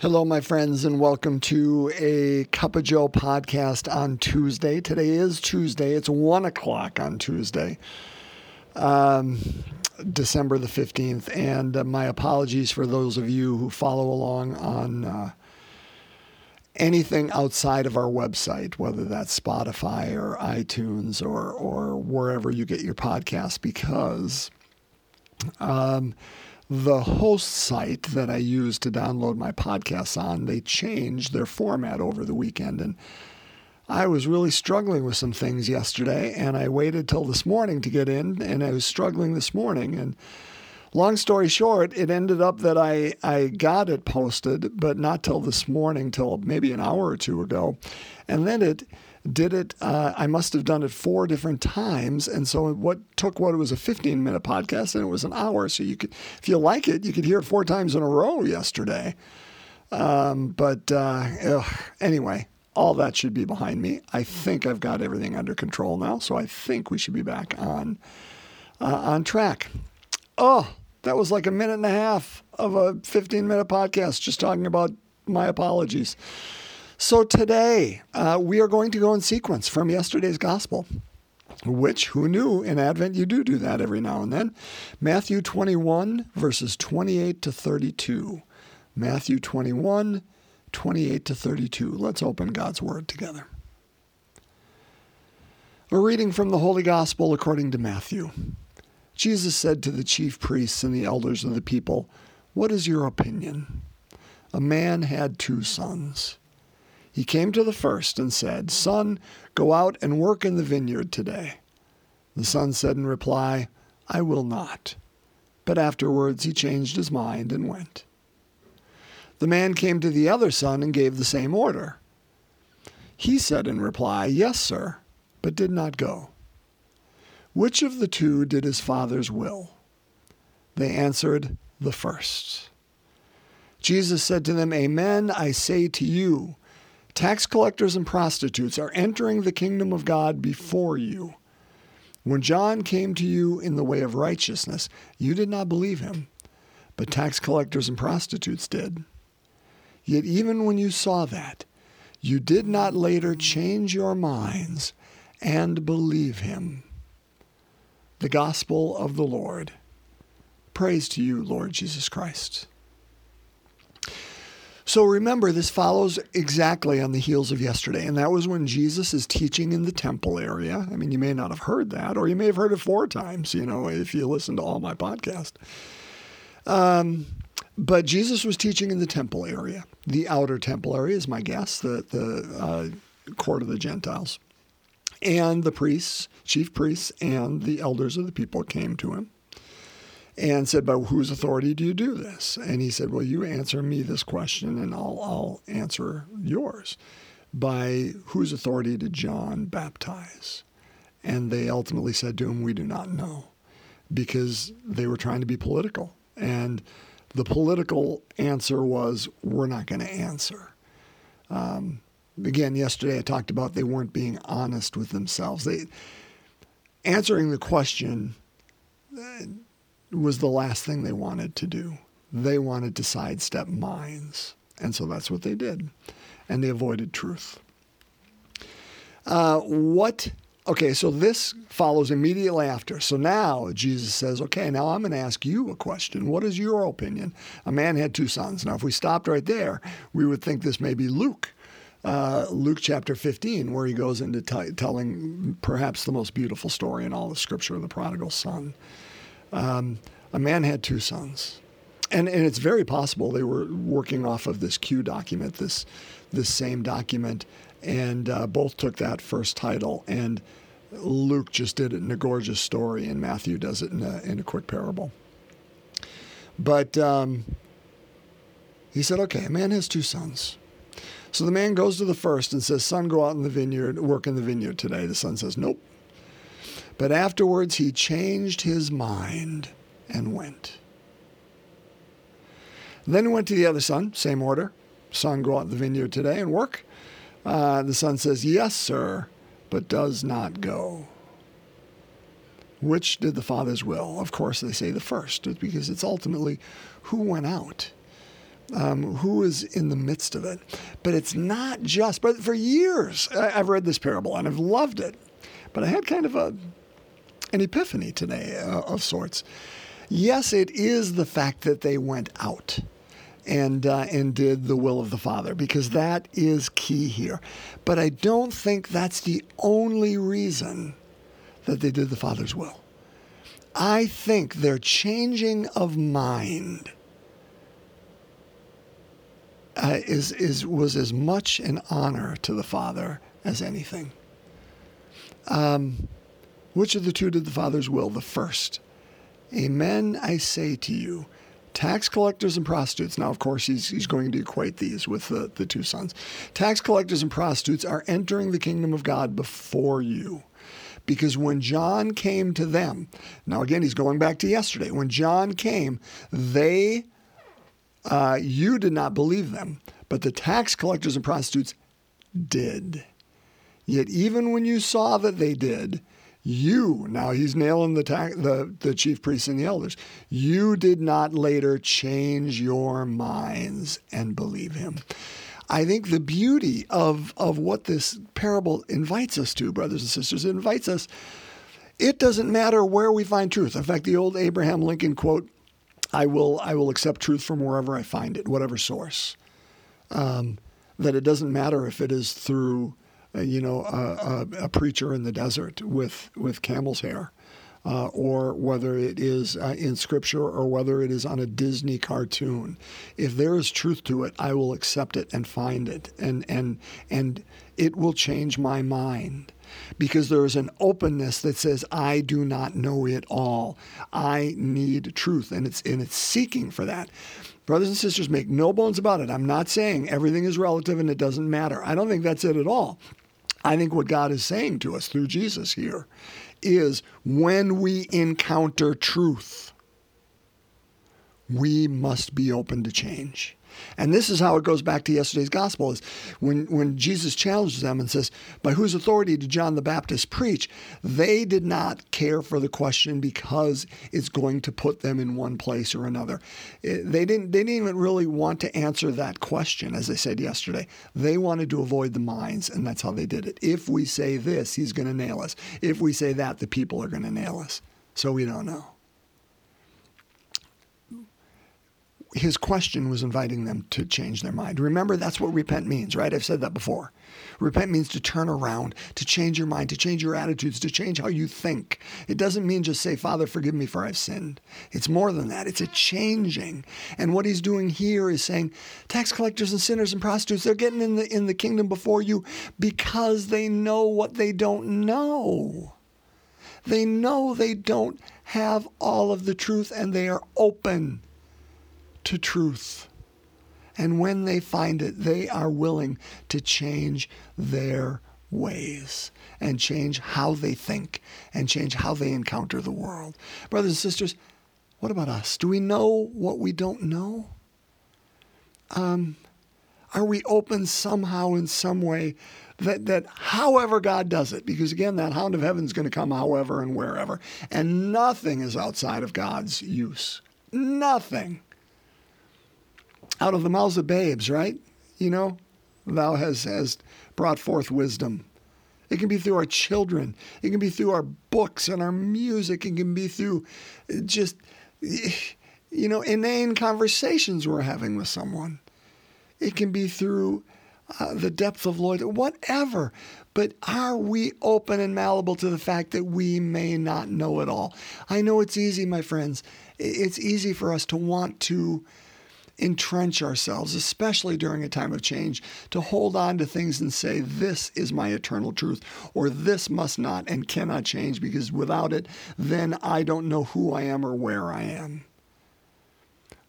Hello, my friends, and welcome to a Cup of Joe podcast on Tuesday. Today is Tuesday. It's one o'clock on Tuesday, um, December the 15th. And uh, my apologies for those of you who follow along on uh, anything outside of our website, whether that's Spotify or iTunes or, or wherever you get your podcast, because. Um, the host site that I use to download my podcasts on, they changed their format over the weekend. And I was really struggling with some things yesterday, and I waited till this morning to get in, and I was struggling this morning. And long story short, it ended up that I, I got it posted, but not till this morning, till maybe an hour or two ago. And then it did it. Uh, I must have done it four different times, and so what took what was a 15 minute podcast, and it was an hour. So you could, if you like it, you could hear it four times in a row yesterday. Um, but uh, ugh, anyway, all that should be behind me. I think I've got everything under control now, so I think we should be back on uh, on track. Oh, that was like a minute and a half of a 15 minute podcast just talking about my apologies. So today, uh, we are going to go in sequence from yesterday's gospel, which, who knew, in Advent you do do that every now and then. Matthew 21, verses 28 to 32. Matthew 21, 28 to 32. Let's open God's Word together. A reading from the Holy Gospel according to Matthew. Jesus said to the chief priests and the elders of the people, What is your opinion? A man had two sons. He came to the first and said, Son, go out and work in the vineyard today. The son said in reply, I will not. But afterwards he changed his mind and went. The man came to the other son and gave the same order. He said in reply, Yes, sir, but did not go. Which of the two did his father's will? They answered, The first. Jesus said to them, Amen, I say to you Tax collectors and prostitutes are entering the kingdom of God before you. When John came to you in the way of righteousness, you did not believe him, but tax collectors and prostitutes did. Yet even when you saw that, you did not later change your minds and believe him. The Gospel of the Lord. Praise to you, Lord Jesus Christ. So remember, this follows exactly on the heels of yesterday. And that was when Jesus is teaching in the temple area. I mean, you may not have heard that, or you may have heard it four times, you know, if you listen to all my podcast. Um, but Jesus was teaching in the temple area. The outer temple area is my guess, the, the uh, court of the Gentiles. And the priests, chief priests, and the elders of the people came to him and said, By whose authority do you do this? And he said, Well, you answer me this question and I'll, I'll answer yours. By whose authority did John baptize? And they ultimately said to him, We do not know, because they were trying to be political. And the political answer was, We're not going to answer. Um, again, yesterday I talked about they weren't being honest with themselves. They answering the question was the last thing they wanted to do. They wanted to sidestep minds. And so that's what they did. And they avoided truth. Uh, what, okay, so this follows immediately after. So now Jesus says, okay, now I'm going to ask you a question. What is your opinion? A man had two sons. Now, if we stopped right there, we would think this may be Luke. Uh, Luke chapter 15, where he goes into t- telling perhaps the most beautiful story in all of Scripture, of the prodigal son. Um, a man had two sons. And, and it's very possible they were working off of this Q document, this, this same document, and uh, both took that first title. And Luke just did it in a gorgeous story, and Matthew does it in a, in a quick parable. But um, he said, okay, a man has two sons. So the man goes to the first and says, Son, go out in the vineyard, work in the vineyard today. The son says, Nope. But afterwards he changed his mind and went. Then he went to the other son, same order. Son, go out in the vineyard today and work. Uh, the son says, Yes, sir, but does not go. Which did the father's will? Of course, they say the first, because it's ultimately who went out. um, who is in the midst of it. But it's not just, but for years, I've read this parable and I've loved it. But I had kind of a, an epiphany today uh, of sorts. Yes, it is the fact that they went out and uh, and did the will of the Father because that is key here. But I don't think that's the only reason that they did the Father's will. I think their changing of mind uh, is is was as much an honor to the Father as anything. Um, which of the two did the Father's will? The first. Amen, I say to you. Tax collectors and prostitutes. Now, of course, he's, he's going to equate these with the, the two sons. Tax collectors and prostitutes are entering the kingdom of God before you. Because when John came to them, now again, he's going back to yesterday. When John came, they, uh, you did not believe them, but the tax collectors and prostitutes did. Yet even when you saw that they did, you, now he's nailing the, ta- the, the chief priests and the elders, you did not later change your minds and believe him. I think the beauty of, of what this parable invites us to, brothers and sisters, it invites us. It doesn't matter where we find truth. In fact, the old Abraham Lincoln quote, I will, I will accept truth from wherever I find it, whatever source. Um, that it doesn't matter if it is through, you know, a, a, a, preacher in the desert with, with camel's hair uh, or whether it is uh, in scripture or whether it is on a Disney cartoon. If there is truth to it, I will accept it and find it, and and and it will change my mind because there is an openness that says I do not know it all. I need truth, and it's and it's seeking for that. Brothers and sisters, make no bones about it. I'm not saying everything is relative and it doesn't matter. I don't think that's it at all. I think what God is saying to us through Jesus here is when we encounter truth, we must be open to change. And this is how it goes back to yesterday's gospel is when, when Jesus challenges them and says, By whose authority did John the Baptist preach? They did not care for the question because it's going to put them in one place or another. It, they, didn't, they didn't even really want to answer that question, as I said yesterday. They wanted to avoid the minds, and that's how they did it. If we say this, he's going to nail us. If we say that, the people are going to nail us. So we don't know. His question was inviting them to change their mind. Remember, that's what repent means, right? I've said that before. Repent means to turn around, to change your mind, to change your attitudes, to change how you think. It doesn't mean just say, Father, forgive me for I've sinned. It's more than that. It's a changing. And what he's doing here is saying, tax collectors and sinners and prostitutes, they're getting in the in the kingdom before you because they know what they don't know. They know they don't have all of the truth and they are open to truth. And when they find it, they are willing to change their ways and change how they think and change how they encounter the world. Brothers and sisters, what about us? Do we know what we don't know? Um, are we open somehow in some way that, that however God does it, because again, that hound of heaven is going to come however and wherever, and nothing is outside of God's use. Nothing out of the mouths of babes, right? You know, thou has, has brought forth wisdom. It can be through our children. It can be through our books and our music. It can be through just, you know, inane conversations we're having with someone. It can be through uh, the depth of loyalty, whatever. But are we open and malleable to the fact that we may not know it all? I know it's easy, my friends. It's easy for us to want to entrench ourselves, especially during a time of change, to hold on to things and say, This is my eternal truth, or this must not and cannot change, because without it, then I don't know who I am or where I am.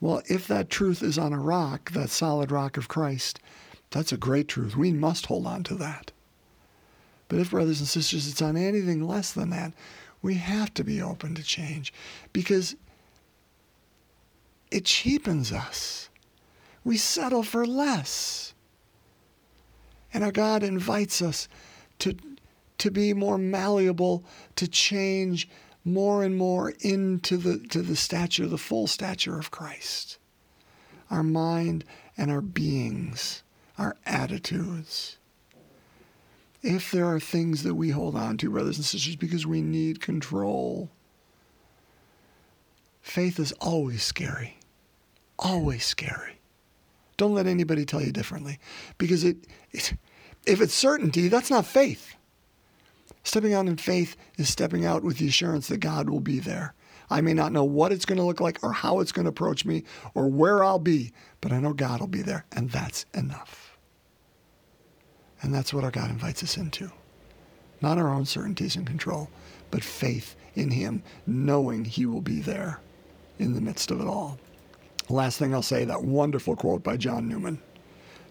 Well, if that truth is on a rock, that solid rock of Christ, that's a great truth. We must hold on to that. But if, brothers and sisters, it's on anything less than that, we have to be open to change because it cheapens us. We settle for less. And our God invites us to, to be more malleable, to change more and more into the, to the stature, the full stature of Christ. our mind and our beings, our attitudes. If there are things that we hold on to, brothers and sisters, because we need control, faith is always scary. Always scary. Don't let anybody tell you differently. Because it, it if it's certainty, that's not faith. Stepping out in faith is stepping out with the assurance that God will be there. I may not know what it's going to look like or how it's going to approach me or where I'll be, but I know God will be there, and that's enough. And that's what our God invites us into. Not our own certainties and control, but faith in Him, knowing He will be there in the midst of it all. Last thing I'll say that wonderful quote by John Newman.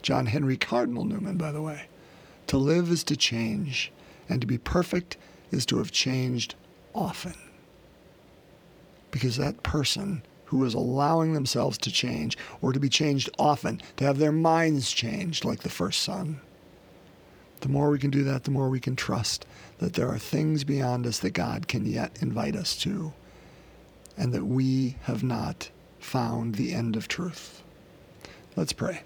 John Henry Cardinal Newman, by the way. To live is to change, and to be perfect is to have changed often. Because that person who is allowing themselves to change or to be changed often, to have their minds changed like the first son, the more we can do that, the more we can trust that there are things beyond us that God can yet invite us to, and that we have not found the end of truth. Let's pray.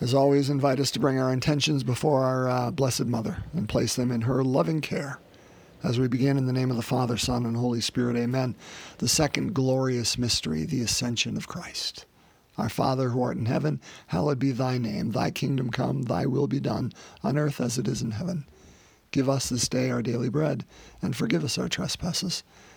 As always, invite us to bring our intentions before our uh, Blessed Mother and place them in her loving care. As we begin in the name of the Father, Son, and Holy Spirit, amen. The second glorious mystery, the ascension of Christ. Our Father who art in heaven, hallowed be thy name. Thy kingdom come, thy will be done, on earth as it is in heaven. Give us this day our daily bread, and forgive us our trespasses,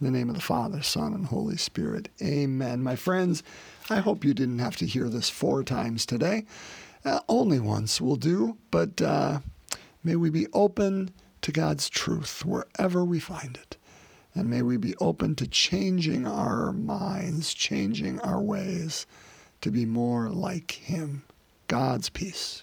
In the name of the Father, Son, and Holy Spirit. Amen. My friends, I hope you didn't have to hear this four times today. Uh, only once will do, but uh, may we be open to God's truth wherever we find it. And may we be open to changing our minds, changing our ways to be more like Him. God's peace.